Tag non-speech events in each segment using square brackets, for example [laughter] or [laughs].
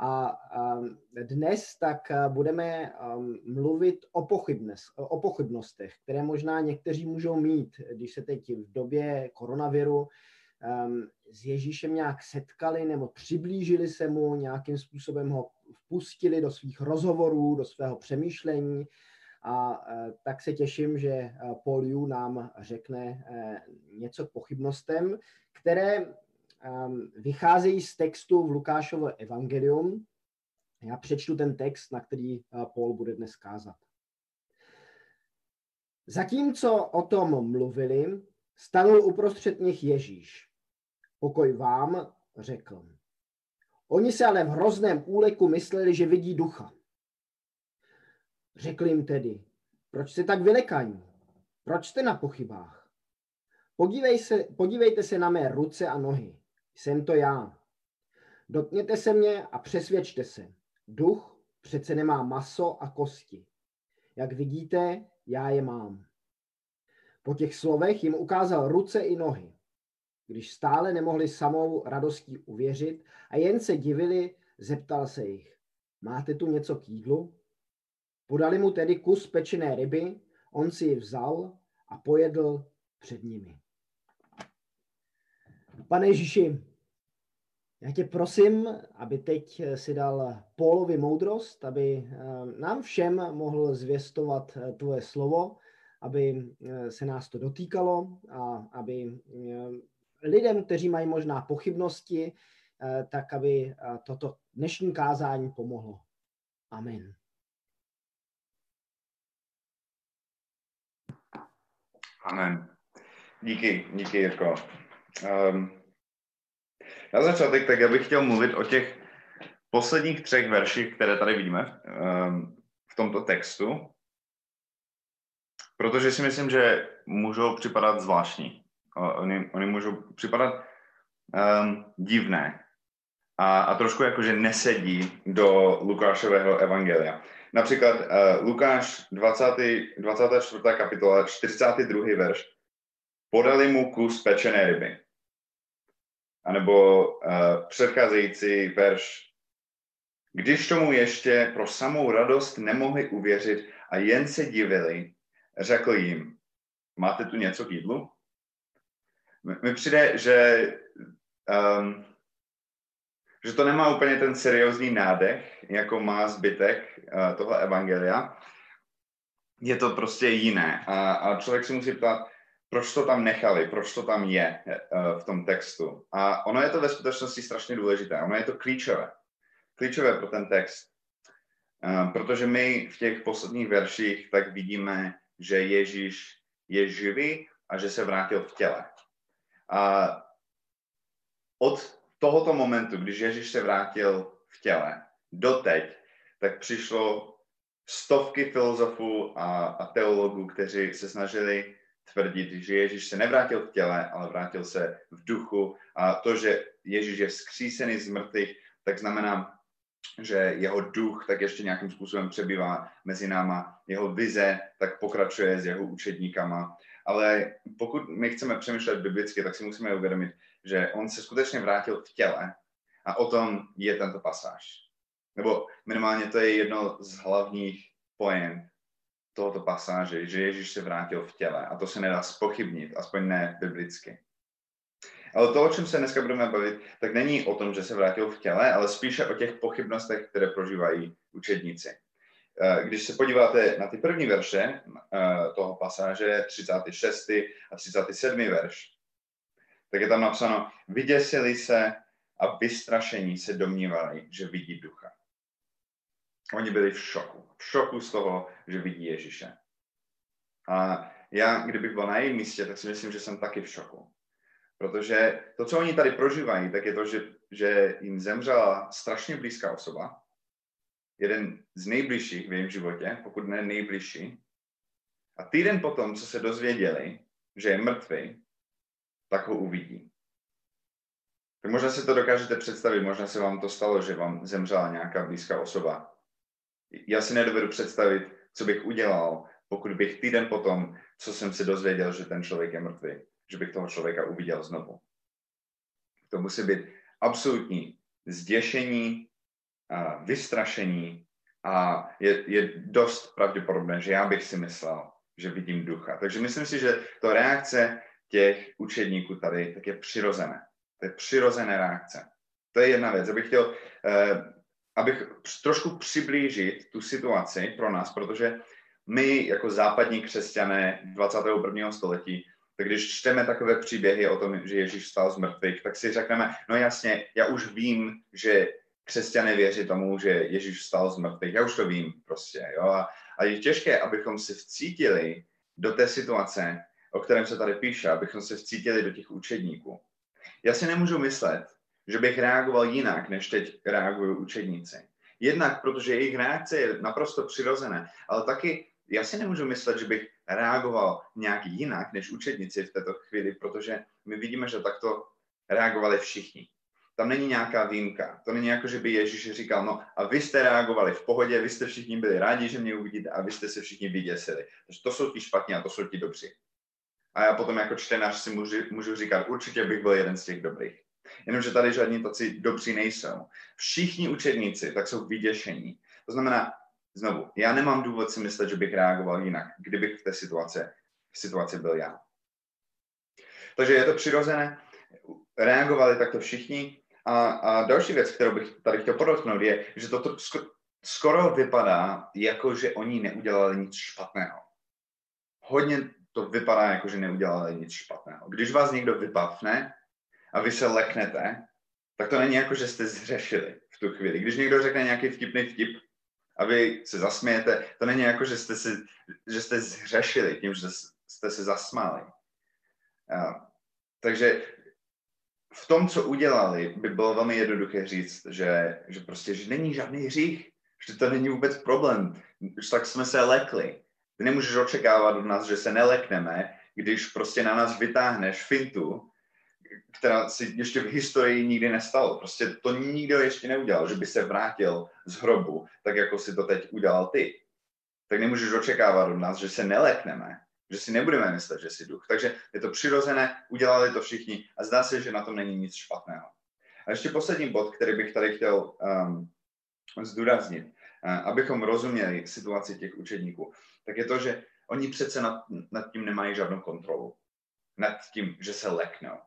A dnes tak budeme mluvit o, o pochybnostech, které možná někteří můžou mít, když se teď v době koronaviru s Ježíšem nějak setkali nebo přiblížili se mu, nějakým způsobem ho vpustili do svých rozhovorů, do svého přemýšlení. A e, tak se těším, že e, Paul Yu nám řekne něco k pochybnostem, které vycházejí z textu v Lukášovo evangelium. Já přečtu ten text, na který Paul bude dnes kázat. Zatímco o tom mluvili, stanul uprostřed nich Ježíš. Pokoj vám, řekl. Oni se ale v hrozném úleku mysleli, že vidí ducha. Řekl jim tedy, proč jste tak vylekaní? Proč jste na pochybách? Podívej se, podívejte se na mé ruce a nohy. Jsem to já. Dotkněte se mě a přesvědčte se. Duch přece nemá maso a kosti. Jak vidíte, já je mám. Po těch slovech jim ukázal ruce i nohy. Když stále nemohli samou radostí uvěřit a jen se divili, zeptal se jich, máte tu něco k jídlu? Podali mu tedy kus pečené ryby, on si ji vzal a pojedl před nimi. Pane Ježíši, já tě prosím, aby teď si dal Pólovi moudrost, aby eh, nám všem mohl zvěstovat eh, tvoje slovo, aby eh, se nás to dotýkalo a aby lidem, kteří mají možná pochybnosti, eh, tak aby eh, toto dnešní kázání pomohlo. Amen. Amen. Díky, díky Jirko. Na začátek tak já bych chtěl mluvit o těch posledních třech verších, které tady vidíme um, v tomto textu, protože si myslím, že můžou připadat zvláštní. Oni, oni můžou připadat um, divné a, a trošku jakože nesedí do Lukášového evangelia. Například uh, Lukáš 20, 24. kapitola, 42. verš. Podali mu kus pečené ryby. A nebo uh, předcházející verš. Když tomu ještě pro samou radost nemohli uvěřit a jen se divili, řekl jim, máte tu něco k jídlu? mi přijde, že, um, že to nemá úplně ten seriózní nádech, jako má zbytek uh, toho evangelia. Je to prostě jiné. A, a člověk si musí ptát, proč to tam nechali, proč to tam je uh, v tom textu. A ono je to ve skutečnosti strašně důležité. Ono je to klíčové. Klíčové pro ten text. Uh, protože my v těch posledních verších tak vidíme, že Ježíš je živý a že se vrátil v těle. A od tohoto momentu, když Ježíš se vrátil v těle, doteď, tak přišlo stovky filozofů a, a teologů, kteří se snažili tvrdit, že Ježíš se nevrátil v těle, ale vrátil se v duchu. A to, že Ježíš je vzkřísený z mrtvých, tak znamená, že jeho duch tak ještě nějakým způsobem přebývá mezi náma, jeho vize tak pokračuje s jeho učedníkama. Ale pokud my chceme přemýšlet biblicky, tak si musíme uvědomit, že on se skutečně vrátil v těle a o tom je tento pasáž. Nebo minimálně to je jedno z hlavních pojem tohoto pasáže, že Ježíš se vrátil v těle a to se nedá spochybnit, aspoň ne biblicky. Ale to, o čem se dneska budeme bavit, tak není o tom, že se vrátil v těle, ale spíše o těch pochybnostech, které prožívají učedníci. Eh, když se podíváte na ty první verše eh, toho pasáže, 36. a 37. verš, tak je tam napsáno, vyděsili se a vystrašení se domnívali, že vidí ducha. Oni byli v šoku. V šoku z toho, že vidí Ježíše. A já, kdybych byl na jejím místě, tak si myslím, že jsem taky v šoku. Protože to, co oni tady prožívají, tak je to, že, že jim zemřela strašně blízká osoba, jeden z nejbližších v jejím životě, pokud ne nejbližší. A týden potom, co se dozvěděli, že je mrtvý, tak ho uvidí. Tak možná si to dokážete představit, možná se vám to stalo, že vám zemřela nějaká blízká osoba. Já si nedovedu představit, co bych udělal, pokud bych týden potom, co jsem se dozvěděl, že ten člověk je mrtvý, že bych toho člověka uviděl znovu. To musí být absolutní zděšení, uh, vystrašení a je, je dost pravděpodobné, že já bych si myslel, že vidím ducha. Takže myslím si, že to reakce těch učedníků tady tak je přirozené. To je přirozené reakce. To je jedna věc. Abych chtěl, uh, abych trošku přiblížit tu situaci pro nás, protože my jako západní křesťané 21. století tak když čteme takové příběhy o tom, že Ježíš stal z mrtvých, tak si řekneme, no jasně, já už vím, že křesťané věří tomu, že Ježíš vstal z mrtvých. Já už to vím prostě, jo. A, a je těžké, abychom se vcítili do té situace, o kterém se tady píše, abychom se vcítili do těch učedníků. Já si nemůžu myslet, že bych reagoval jinak, než teď reagují učedníci. Jednak, protože jejich reakce je naprosto přirozené, ale taky já si nemůžu myslet, že bych reagoval nějak jinak než učedníci v této chvíli, protože my vidíme, že takto reagovali všichni. Tam není nějaká výjimka. To není jako, že by Ježíš říkal, no a vy jste reagovali v pohodě, vy jste všichni byli rádi, že mě uvidíte a vy jste se všichni vyděsili. Takže to jsou ti špatní a to jsou ti dobří. A já potom jako čtenář si můžu, můžu říkat, určitě bych byl jeden z těch dobrých. Jenomže tady žádní taci dobří nejsou. Všichni učedníci tak jsou vyděšení. To znamená, Znovu, já nemám důvod si myslet, že bych reagoval jinak, kdybych v té situaci, v situaci byl já. Takže je to přirozené, reagovali takto všichni. A, a další věc, kterou bych tady chtěl podotknout, je, že to skoro vypadá, jako že oni neudělali nic špatného. Hodně to vypadá, jako že neudělali nic špatného. Když vás někdo vypavne a vy se leknete, tak to není jako, že jste zřešili v tu chvíli. Když někdo řekne nějaký vtipný vtip, a vy se zasmějete, to není jako, že jste, si, že jste zhřešili tím, že jste se zasmáli. A, takže v tom, co udělali, by bylo velmi jednoduché říct, že, že prostě, že není žádný hřích, že to není vůbec problém, že tak jsme se lekli. Ty nemůžeš očekávat od nás, že se nelekneme, když prostě na nás vytáhneš fintu, která si ještě v historii nikdy nestalo. Prostě to nikdo ještě neudělal, že by se vrátil z hrobu, tak jako si to teď udělal ty. Tak nemůžeš očekávat od nás, že se nelekneme, že si nebudeme myslet, že jsi duch. Takže je to přirozené, udělali to všichni a zdá se, že na tom není nic špatného. A ještě poslední bod, který bych tady chtěl um, zdůraznit, uh, abychom rozuměli situaci těch učedníků, tak je to, že oni přece nad, nad tím nemají žádnou kontrolu. Nad tím, že se leknou.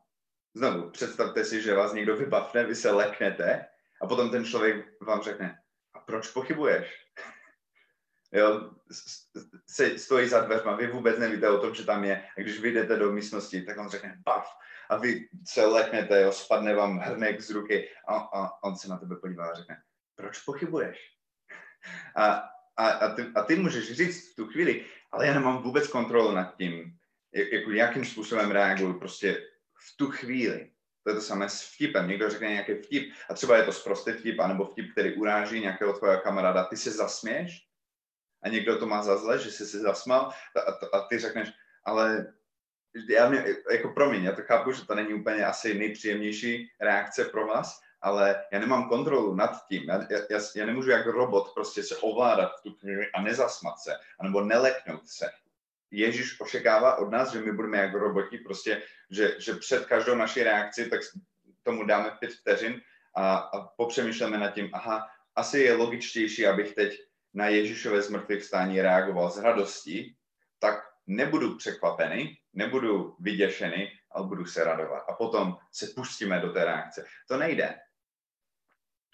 Znovu, představte si, že vás někdo vybavne, vy se leknete a potom ten člověk vám řekne, a proč pochybuješ? [laughs] jo, se, stojí za dveřma, vy vůbec nevíte o tom, že tam je. A když vyjdete do místnosti, tak on řekne bav a vy se leknete, jo, spadne vám hrnek z ruky a, a on se na tebe podívá a řekne, proč pochybuješ? [laughs] A, a, a, ty, a ty můžeš říct v tu chvíli, ale já nemám vůbec kontrolu nad tím, jak, jakým způsobem reaguju. Prostě v tu chvíli. To je to samé s vtipem. Někdo řekne nějaký vtip a třeba je to zprostý vtip, anebo vtip, který uráží nějakého tvého kamaráda. Ty se zasměš a někdo to má za zle, že jsi se zasmal a, a ty řekneš, ale já mě, jako promiň, já to chápu, že to není úplně asi nejpříjemnější reakce pro vás, ale já nemám kontrolu nad tím. Já, já, já nemůžu jako robot prostě se ovládat v tu chvíli a nezasmat se, anebo neleknout se. Ježíš očekává od nás, že my budeme jako roboti, prostě, že, že před každou naší reakci tak tomu dáme pět vteřin a, a popřemýšlíme nad tím, aha, asi je logičtější, abych teď na Ježíšové zmrtvých stání reagoval s radostí, tak nebudu překvapený, nebudu vyděšený, ale budu se radovat. A potom se pustíme do té reakce. To nejde.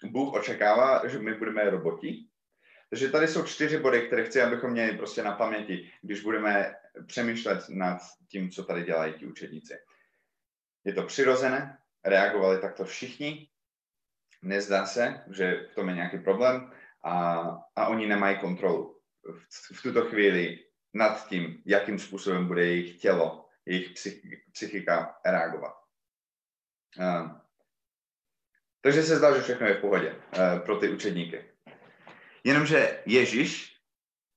Bůh očekává, že my budeme roboti, takže tady jsou čtyři body, které chci, abychom měli prostě na paměti, když budeme přemýšlet nad tím, co tady dělají ti učedníci. Je to přirozené, reagovali takto všichni, nezdá se, že v tom je nějaký problém a, a oni nemají kontrolu v, v tuto chvíli nad tím, jakým způsobem bude jejich tělo, jejich psychika reagovat. Uh, takže se zdá, že všechno je v pohodě uh, pro ty učedníky. Jenomže Ježíš,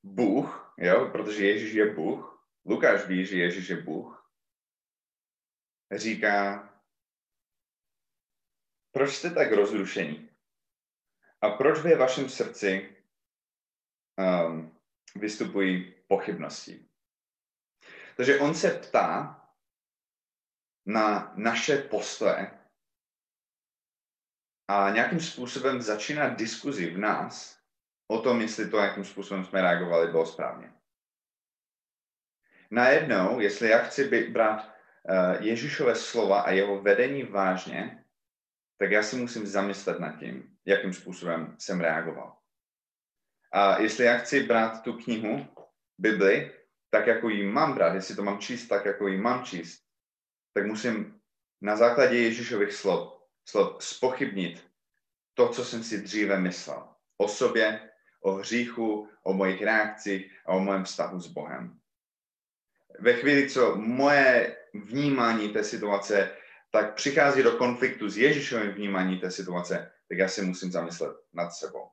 Bůh, jo, protože Ježíš je Bůh, Lukáš ví, že Ježíš je Bůh, říká, proč jste tak rozrušení? A proč ve vašem srdci um, vystupují pochybnosti? Takže on se ptá na naše postoje a nějakým způsobem začíná diskuzi v nás o tom, jestli to, jakým způsobem jsme reagovali, bylo správně. Najednou, jestli já chci brát uh, Ježíšové slova a jeho vedení vážně, tak já si musím zamyslet nad tím, jakým způsobem jsem reagoval. A jestli já chci brát tu knihu, Bibli, tak jako ji mám brát, jestli to mám číst tak, jako ji mám číst, tak musím na základě Ježíšových slov, slov spochybnit to, co jsem si dříve myslel. O sobě, o hříchu, o mojich reakcích a o mém vztahu s Bohem. Ve chvíli, co moje vnímání té situace tak přichází do konfliktu s Ježíšovým vnímání té situace, tak já si musím zamyslet nad sebou.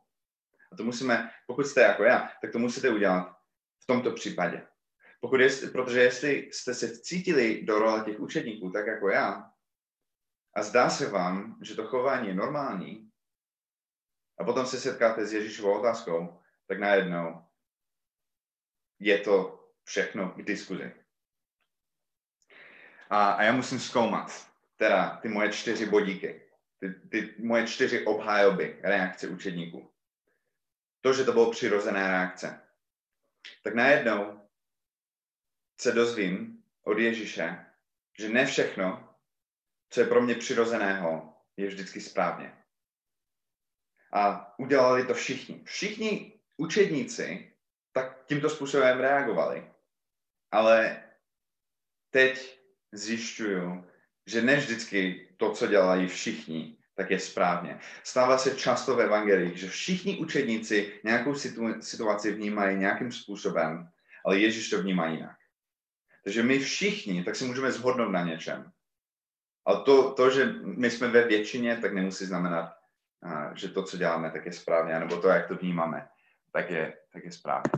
A to musíme, pokud jste jako já, tak to musíte udělat v tomto případě. Pokud jest, protože jestli jste se cítili do role těch učedníků, tak jako já, a zdá se vám, že to chování je normální, a potom se setkáte s Ježíšovou otázkou, tak najednou je to všechno k diskuzi. A, a já musím zkoumat, teda ty moje čtyři bodíky, ty, ty moje čtyři obhajoby reakce učedníků. To, že to bylo přirozené reakce. Tak najednou se dozvím od Ježíše, že ne všechno, co je pro mě přirozeného, je vždycky správně. A udělali to všichni. Všichni učedníci tak tímto způsobem reagovali. Ale teď zjišťuju, že ne vždycky to, co dělají všichni, tak je správně. Stává se často v evangelích, že všichni učedníci nějakou situ- situaci vnímají nějakým způsobem, ale Ježíš to vnímá jinak. Takže my všichni, tak si můžeme zhodnout na něčem. Ale to, to, že my jsme ve většině, tak nemusí znamenat, že to, co děláme, tak je správně, nebo to, jak to vnímáme, tak je, tak je správně.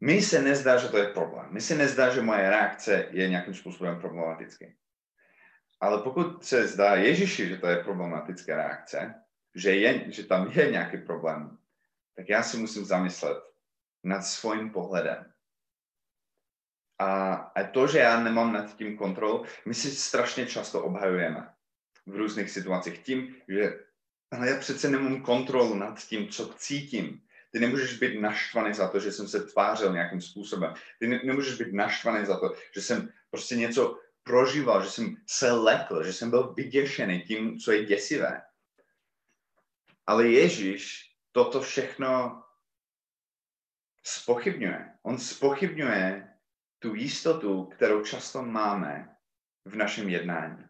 Mi se nezdá, že to je problém. Mi se nezdá, že moje reakce je nějakým způsobem problematický. Ale pokud se zdá Ježíši, že to je problematická reakce, že, je, že tam je nějaký problém, tak já si musím zamyslet nad svým pohledem. A, a to, že já nemám nad tím kontrolu, my si strašně často obhajujeme v různých situacích tím, že ale já přece nemám kontrolu nad tím, co cítím. Ty nemůžeš být naštvaný za to, že jsem se tvářil nějakým způsobem. Ty ne, nemůžeš být naštvaný za to, že jsem prostě něco prožíval, že jsem se lekl, že jsem byl vyděšený tím, co je děsivé. Ale Ježíš toto všechno spochybňuje. On spochybňuje tu jistotu, kterou často máme v našem jednání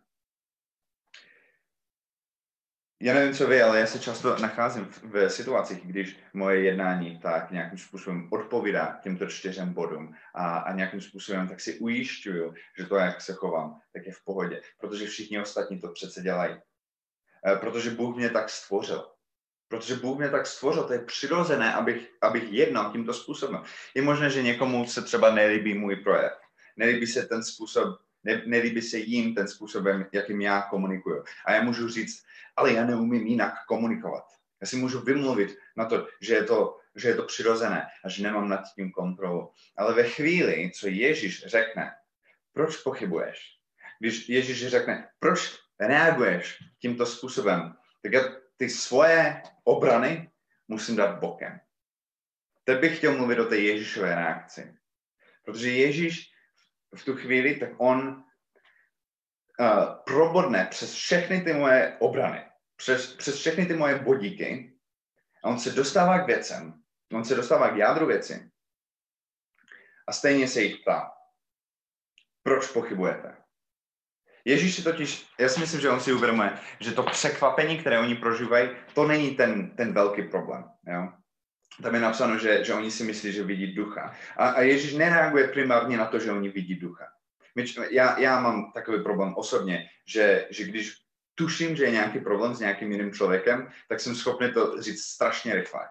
já nevím, co vy, ale já se často nacházím v, situacích, když moje jednání tak nějakým způsobem odpovídá těmto čtyřem bodům a, a nějakým způsobem tak si ujišťuju, že to, jak se chovám, tak je v pohodě, protože všichni ostatní to přece dělají. E, protože Bůh mě tak stvořil. Protože Bůh mě tak stvořil, to je přirozené, abych, abych jednal tímto způsobem. Je možné, že někomu se třeba nelíbí můj projev. Nelíbí se ten způsob, ne, nelíbí se jim ten způsobem, jakým já komunikuju. A já můžu říct, ale já neumím jinak komunikovat. Já si můžu vymluvit na to, že je to, že je to přirozené a že nemám nad tím kontrolu. Ale ve chvíli, co Ježíš řekne, proč pochybuješ? Když Ježíš řekne, proč reaguješ tímto způsobem, tak já ty svoje obrany musím dát bokem. Teď bych chtěl mluvit o té Ježíšové reakci. Protože Ježíš v tu chvíli, tak on uh, probodne přes všechny ty moje obrany, přes, přes všechny ty moje bodíky a on se dostává k věcem, on se dostává k jádru věci a stejně se jich ptá. Proč pochybujete? Ježíš si totiž, já si myslím, že on si uvědomuje, že to překvapení, které oni prožívají, to není ten, ten velký problém. Jo? Tam je napsáno, že, že oni si myslí, že vidí ducha. A, a Ježíš nereaguje primárně na to, že oni vidí ducha. Já, já mám takový problém osobně, že, že když tuším, že je nějaký problém s nějakým jiným člověkem, tak jsem schopný to říct strašně rychle.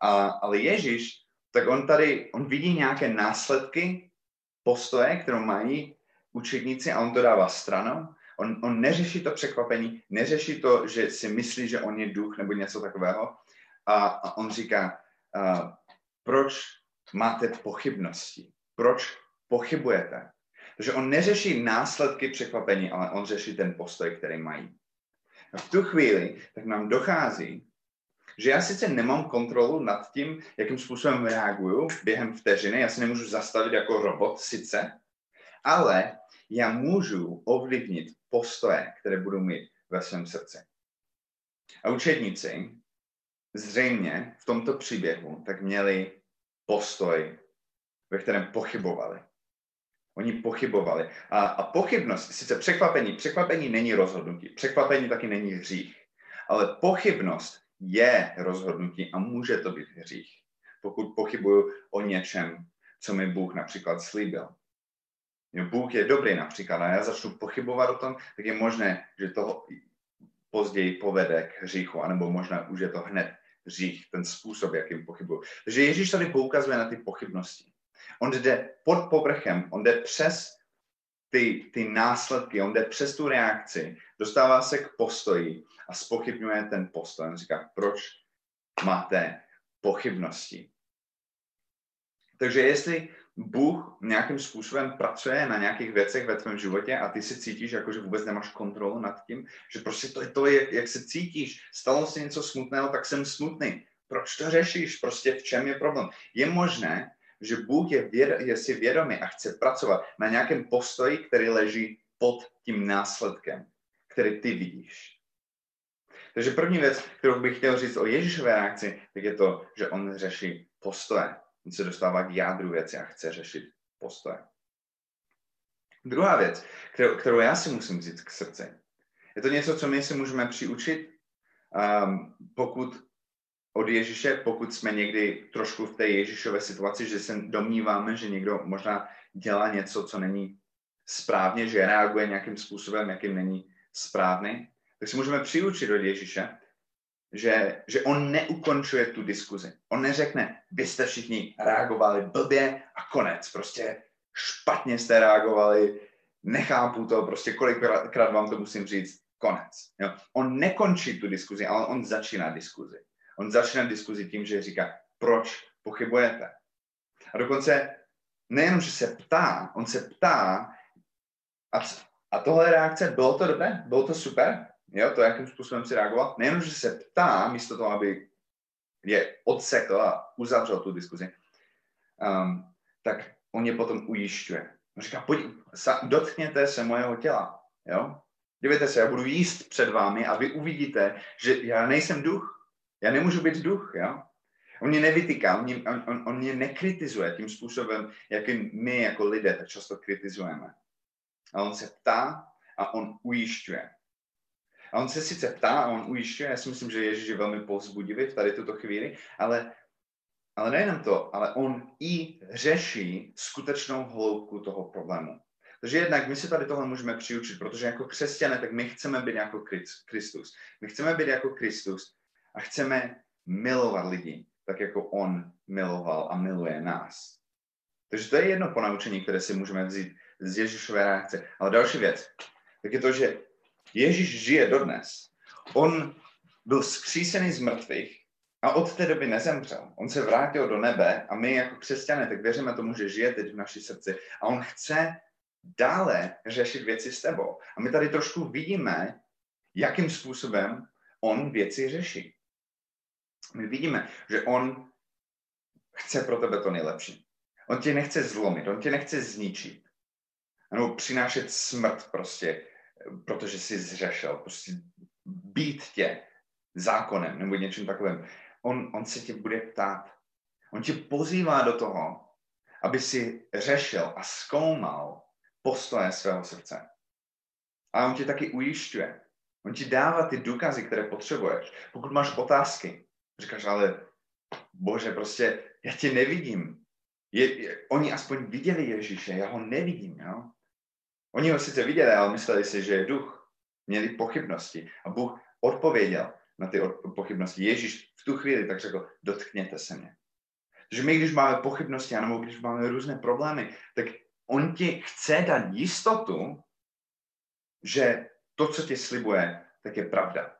A, ale Ježíš, tak on tady, on vidí nějaké následky postoje, kterou mají učedníci a on to dává stranou. On, on neřeší to překvapení, neřeší to, že si myslí, že on je duch nebo něco takového. A, a on říká, uh, proč máte pochybnosti? Proč pochybujete? Takže on neřeší následky překvapení, ale on řeší ten postoj, který mají. A v tu chvíli tak nám dochází, že já sice nemám kontrolu nad tím, jakým způsobem reaguju během vteřiny, já se nemůžu zastavit jako robot sice, ale já můžu ovlivnit postoje, které budu mít ve svém srdci. A učedníci zřejmě v tomto příběhu tak měli postoj, ve kterém pochybovali. Oni pochybovali. A, a pochybnost, sice překvapení, překvapení není rozhodnutí, překvapení taky není hřích, ale pochybnost je rozhodnutí a může to být hřích, pokud pochybuju o něčem, co mi Bůh například slíbil. Bůh je dobrý například a já začnu pochybovat o tom, tak je možné, že to později povede k hříchu, anebo možná už je to hned hřích, ten způsob, jakým pochybuju. Takže Ježíš tady poukazuje na ty pochybnosti. On jde pod povrchem, on jde přes ty, ty následky, on jde přes tu reakci, dostává se k postoji a spochybňuje ten postoj. On říká, proč máte pochybnosti. Takže jestli Bůh nějakým způsobem pracuje na nějakých věcech ve tvém životě a ty si cítíš, jako že vůbec nemáš kontrolu nad tím, že prostě to je to, jak, jak se cítíš, stalo se něco smutného, tak jsem smutný. Proč to řešíš? Prostě v čem je problém? Je možné, že Bůh je, věd, je si vědomý a chce pracovat na nějakém postoji, který leží pod tím následkem, který ty vidíš. Takže první věc, kterou bych chtěl říct o Ježíšové reakci, tak je to, že on řeší postoje. On se dostává k jádru věci a chce řešit postoje. Druhá věc, kterou, kterou já si musím vzít k srdci, je to něco, co my si můžeme přiučit, um, pokud od Ježíše, pokud jsme někdy trošku v té Ježíšové situaci, že se domníváme, že někdo možná dělá něco, co není správně, že reaguje nějakým způsobem, jakým není správný, tak si můžeme přiučit od Ježíše, že, že on neukončuje tu diskuzi. On neřekne, vy jste všichni reagovali blbě a konec. Prostě špatně jste reagovali, nechápu to, prostě kolikrát vám to musím říct, konec. Jo? On nekončí tu diskuzi, ale on začíná diskuzi. On začíná diskuzi tím, že říká, proč pochybujete. A dokonce nejenom, že se ptá, on se ptá, a, a tohle reakce, bylo to dobré? Bylo to super? Jo, to, jakým způsobem si reagoval. Nejenom, že se ptá, místo toho, aby je odsekl a uzavřel tu diskuzi, um, tak on je potom ujišťuje. On říká, pojď, sa, dotkněte se mojeho těla. Jo? Dívejte se, já budu jíst před vámi a vy uvidíte, že já nejsem duch. Já nemůžu být duch. Jo? On mě nevytýká, on on, on, on mě nekritizuje tím způsobem, jakým my jako lidé tak často kritizujeme. A on se ptá a on ujišťuje. A on se sice ptá a on ujišťuje, já si myslím, že Ježíš je velmi povzbudivý v tady tuto chvíli, ale, ale nejenom to, ale on i řeší skutečnou hloubku toho problému. Takže jednak my si tady tohle můžeme přiučit, protože jako křesťané, tak my chceme být jako Kristus. My chceme být jako Kristus a chceme milovat lidi, tak jako on miloval a miluje nás. Takže to je jedno ponaučení, které si můžeme vzít z Ježíšové reakce. Ale další věc, tak je to, že Ježíš žije dodnes. On byl zkřísený z mrtvých a od té doby nezemřel. On se vrátil do nebe a my jako křesťané tak věříme tomu, že žije teď v naší srdci. A on chce dále řešit věci s tebou. A my tady trošku vidíme, jakým způsobem on věci řeší. My vidíme, že on chce pro tebe to nejlepší. On tě nechce zlomit, on tě nechce zničit. Ano, přinášet smrt prostě protože jsi zřešil, prostě být tě zákonem nebo něčím takovým. On, on se tě bude ptát. On tě pozývá do toho, aby si řešil a zkoumal postoje svého srdce. A on tě taky ujišťuje. On ti dává ty důkazy, které potřebuješ. Pokud máš otázky, říkáš, ale bože, prostě já tě nevidím. Je, je, oni aspoň viděli Ježíše, já ho nevidím. Jo? Oni ho sice viděli, ale mysleli si, že je duch. Měli pochybnosti. A Bůh odpověděl na ty pochybnosti. Ježíš v tu chvíli tak řekl, dotkněte se mě. Takže my, když máme pochybnosti, nebo když máme různé problémy, tak on ti chce dát jistotu, že to, co ti slibuje, tak je pravda.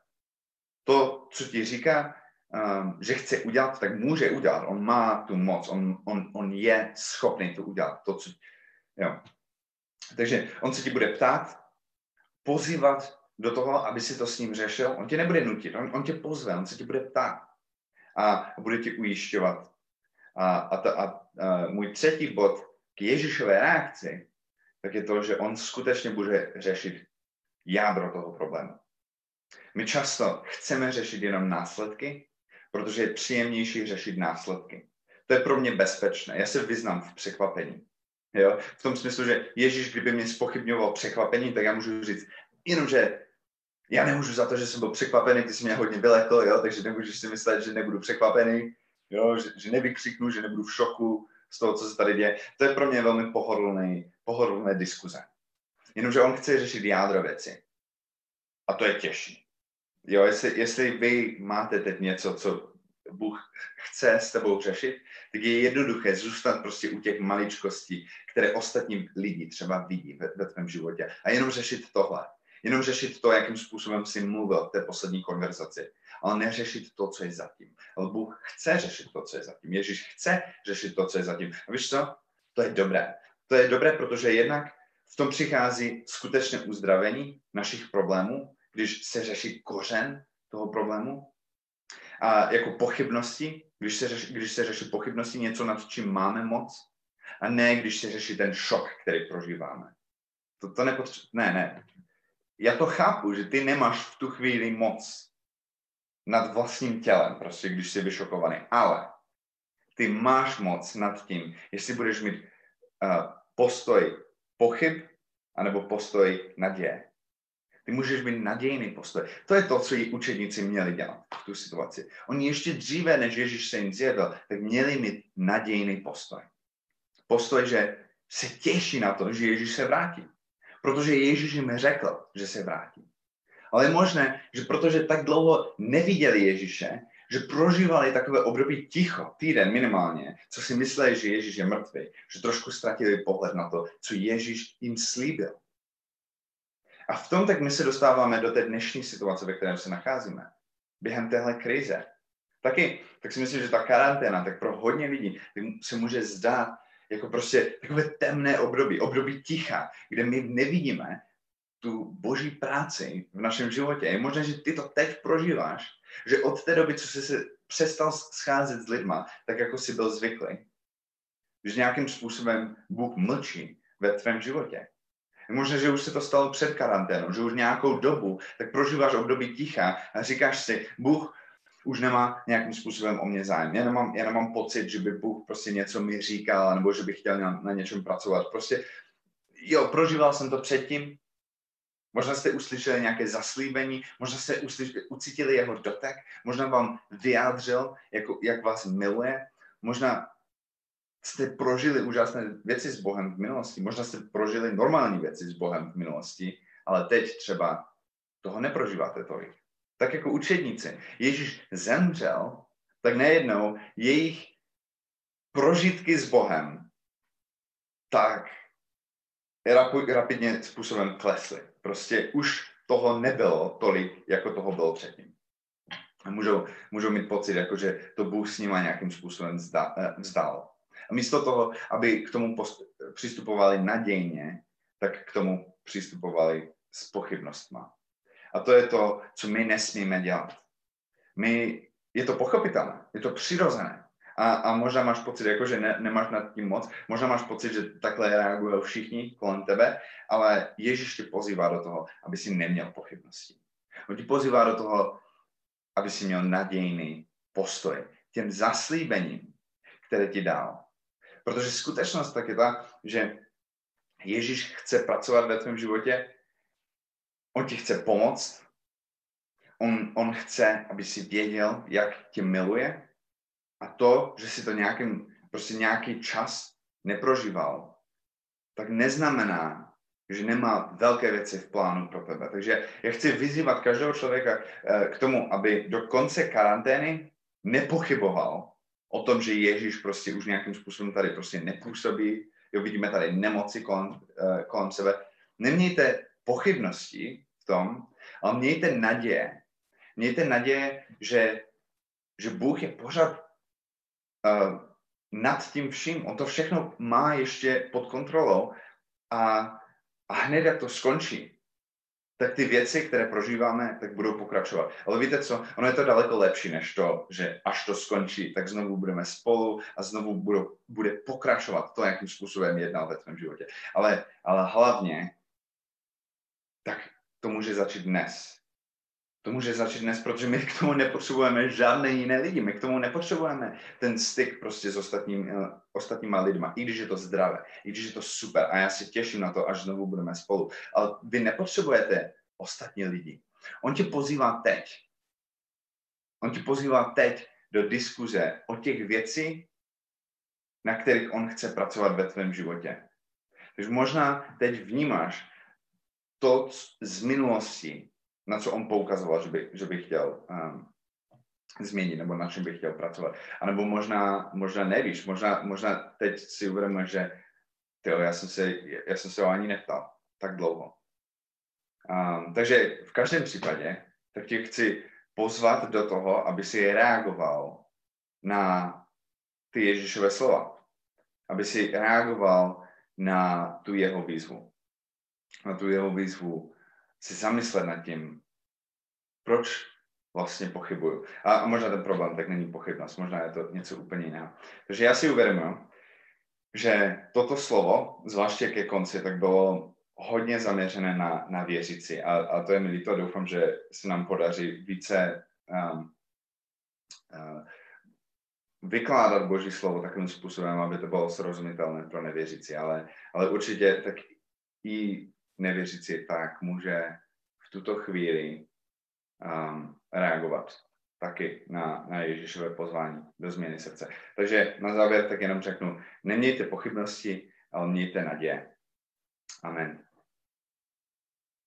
To, co ti říká, že chce udělat, tak může udělat. On má tu moc, on, on, on je schopný to udělat. To, co, jo. Takže on se ti bude ptát, pozývat do toho, aby si to s ním řešil. On tě nebude nutit, on, on tě pozve, on se tě bude ptát a bude tě ujišťovat. A, a, ta, a, a můj třetí bod k Ježíšové reakci, tak je to, že on skutečně bude řešit jádro toho problému. My často chceme řešit jenom následky, protože je příjemnější řešit následky. To je pro mě bezpečné. Já se vyznám v překvapení. Jo? V tom smyslu, že Ježíš, kdyby mě spochybňoval překvapení, tak já můžu říct, jenomže já nemůžu za to, že jsem byl překvapený, ty jsi mě hodně vylekl, jo? takže nemůžeš si myslet, že nebudu překvapený, jo? Že, že nevykřiknu, že nebudu v šoku z toho, co se tady děje. To je pro mě velmi pohodlný, pohodlné diskuze. Jenomže on chce řešit jádro věci. A to je těžší. Jo, jestli, jestli vy máte teď něco, co Bůh chce s tebou řešit, tak je jednoduché zůstat prostě u těch maličkostí, které ostatní lidi třeba vidí ve, ve tvém životě. A jenom řešit tohle. Jenom řešit to, jakým způsobem si mluvil v té poslední konverzaci. Ale neřešit to, co je zatím. Ale Bůh chce řešit to, co je zatím. Ježíš chce řešit to, co je zatím. A víš co? To je dobré. To je dobré, protože jednak v tom přichází skutečné uzdravení našich problémů, když se řeší kořen toho problému. A jako pochybnosti, když se, řeší, když se řeší pochybnosti, něco, nad čím máme moc, a ne když se řeší ten šok, který prožíváme. To, to nepotře- ne, ne. Já to chápu, že ty nemáš v tu chvíli moc nad vlastním tělem, prostě když jsi vyšokovaný, ale ty máš moc nad tím, jestli budeš mít uh, postoj pochyb anebo postoj naděje. Ty můžeš mít nadějný postoj. To je to, co i učedníci měli dělat v tu situaci. Oni ještě dříve, než Ježíš se jim zjevil, tak měli mít nadějný postoj. Postoj, že se těší na to, že Ježíš se vrátí. Protože Ježíš jim řekl, že se vrátí. Ale je možné, že protože tak dlouho neviděli Ježíše, že prožívali takové období ticho, týden minimálně, co si mysleli, že Ježíš je mrtvý, že trošku ztratili pohled na to, co Ježíš jim slíbil. A v tom tak my se dostáváme do té dnešní situace, ve které se nacházíme. Během téhle krize. Taky, tak si myslím, že ta karanténa, tak pro hodně lidí se může zdát jako prostě takové temné období, období ticha, kde my nevidíme tu boží práci v našem životě. Je možné, že ty to teď prožíváš, že od té doby, co jsi se přestal scházet s lidma, tak jako jsi byl zvyklý, že nějakým způsobem Bůh mlčí ve tvém životě. Je možné, že už se to stalo před karanténou, že už nějakou dobu, tak prožíváš období ticha a říkáš si, Bůh už nemá nějakým způsobem o mě zájem. Já nemám, já nemám pocit, že by Bůh prostě něco mi říkal, nebo že bych chtěl na, na něčem pracovat. Prostě, jo, prožíval jsem to předtím, Možná jste uslyšeli nějaké zaslíbení, možná jste uslyšeli, ucítili jeho dotek, možná vám vyjádřil, jako, jak vás miluje, možná jste prožili úžasné věci s Bohem v minulosti, možná jste prožili normální věci s Bohem v minulosti, ale teď třeba toho neprožíváte tolik. Tak jako učedníci. Ježíš zemřel, tak nejednou jejich prožitky s Bohem tak rapidně způsobem klesly. Prostě už toho nebylo tolik, jako toho bylo předtím. Můžou, můžou mít pocit, jako že to Bůh s nima nějakým způsobem eh, vzdal. A místo toho, aby k tomu post- přistupovali nadějně, tak k tomu přistupovali s pochybnostma. A to je to, co my nesmíme dělat. My, je to pochopitelné, je to přirozené a, a možná máš pocit, jako, že ne, nemáš nad tím moc, možná máš pocit, že takhle reagují všichni kolem tebe, ale Ježíš tě pozývá do toho, aby si neměl pochybnosti. On tě pozývá do toho, aby si měl nadějný postoj těm zaslíbením, které ti dal. Protože skutečnost tak je ta, že Ježíš chce pracovat ve tvém životě, on ti chce pomoct, on, on chce, aby si věděl, jak tě miluje a to, že si to nějakým, prostě nějaký čas neprožíval, tak neznamená, že nemá velké věci v plánu pro tebe. Takže já chci vyzývat každého člověka eh, k tomu, aby do konce karantény nepochyboval o tom, že Ježíš prostě už nějakým způsobem tady prostě nepůsobí. Jo, vidíme tady nemoci kolem, eh, kolem sebe. Nemějte pochybnosti v tom, ale mějte naděje. Mějte naděje, že, že Bůh je pořád uh, nad tím vším. On to všechno má ještě pod kontrolou a, a hned jak to skončí, tak ty věci, které prožíváme, tak budou pokračovat. Ale víte co, ono je to daleko lepší než to, že až to skončí, tak znovu budeme spolu a znovu budou, bude pokračovat to, jakým způsobem jednal ve tvém životě. Ale, ale hlavně, tak to může začít dnes. To může začít dnes, protože my k tomu nepotřebujeme žádné jiné lidi. My k tomu nepotřebujeme ten styk prostě s ostatním, uh, ostatníma lidma, i když je to zdravé, i když je to super. A já se těším na to, až znovu budeme spolu. Ale vy nepotřebujete ostatní lidi. On tě pozývá teď. On tě pozývá teď do diskuze o těch věcí, na kterých on chce pracovat ve tvém životě. Takže možná teď vnímáš to z minulosti, na co on poukazoval, že by, že by chtěl um, změnit, nebo na čem by chtěl pracovat. A nebo možná, možná nevíš, možná, možná teď si uvědomuješ, že tyjo, já, jsem se, já jsem se ho ani neptal tak dlouho. Um, takže v každém případě tak tě chci pozvat do toho, aby si reagoval na ty Ježíšové slova. Aby si reagoval na tu jeho výzvu. Na tu jeho výzvu si zamyslet nad tím, proč vlastně pochybuju. A, možná ten problém tak není pochybnost, možná je to něco úplně jiného. Takže já si uvědomuji, že toto slovo, zvláště ke konci, tak bylo hodně zaměřené na, na věřící. A, a to je mi líto, doufám, že se nám podaří více um, uh, vykládat Boží slovo takovým způsobem, aby to bylo srozumitelné pro nevěřící. Ale, ale určitě tak i nevěřící tak může v tuto chvíli um, reagovat taky na, na Ježíšové pozvání do změny srdce. Takže na závěr tak jenom řeknu, nemějte pochybnosti, ale mějte naděje. Amen.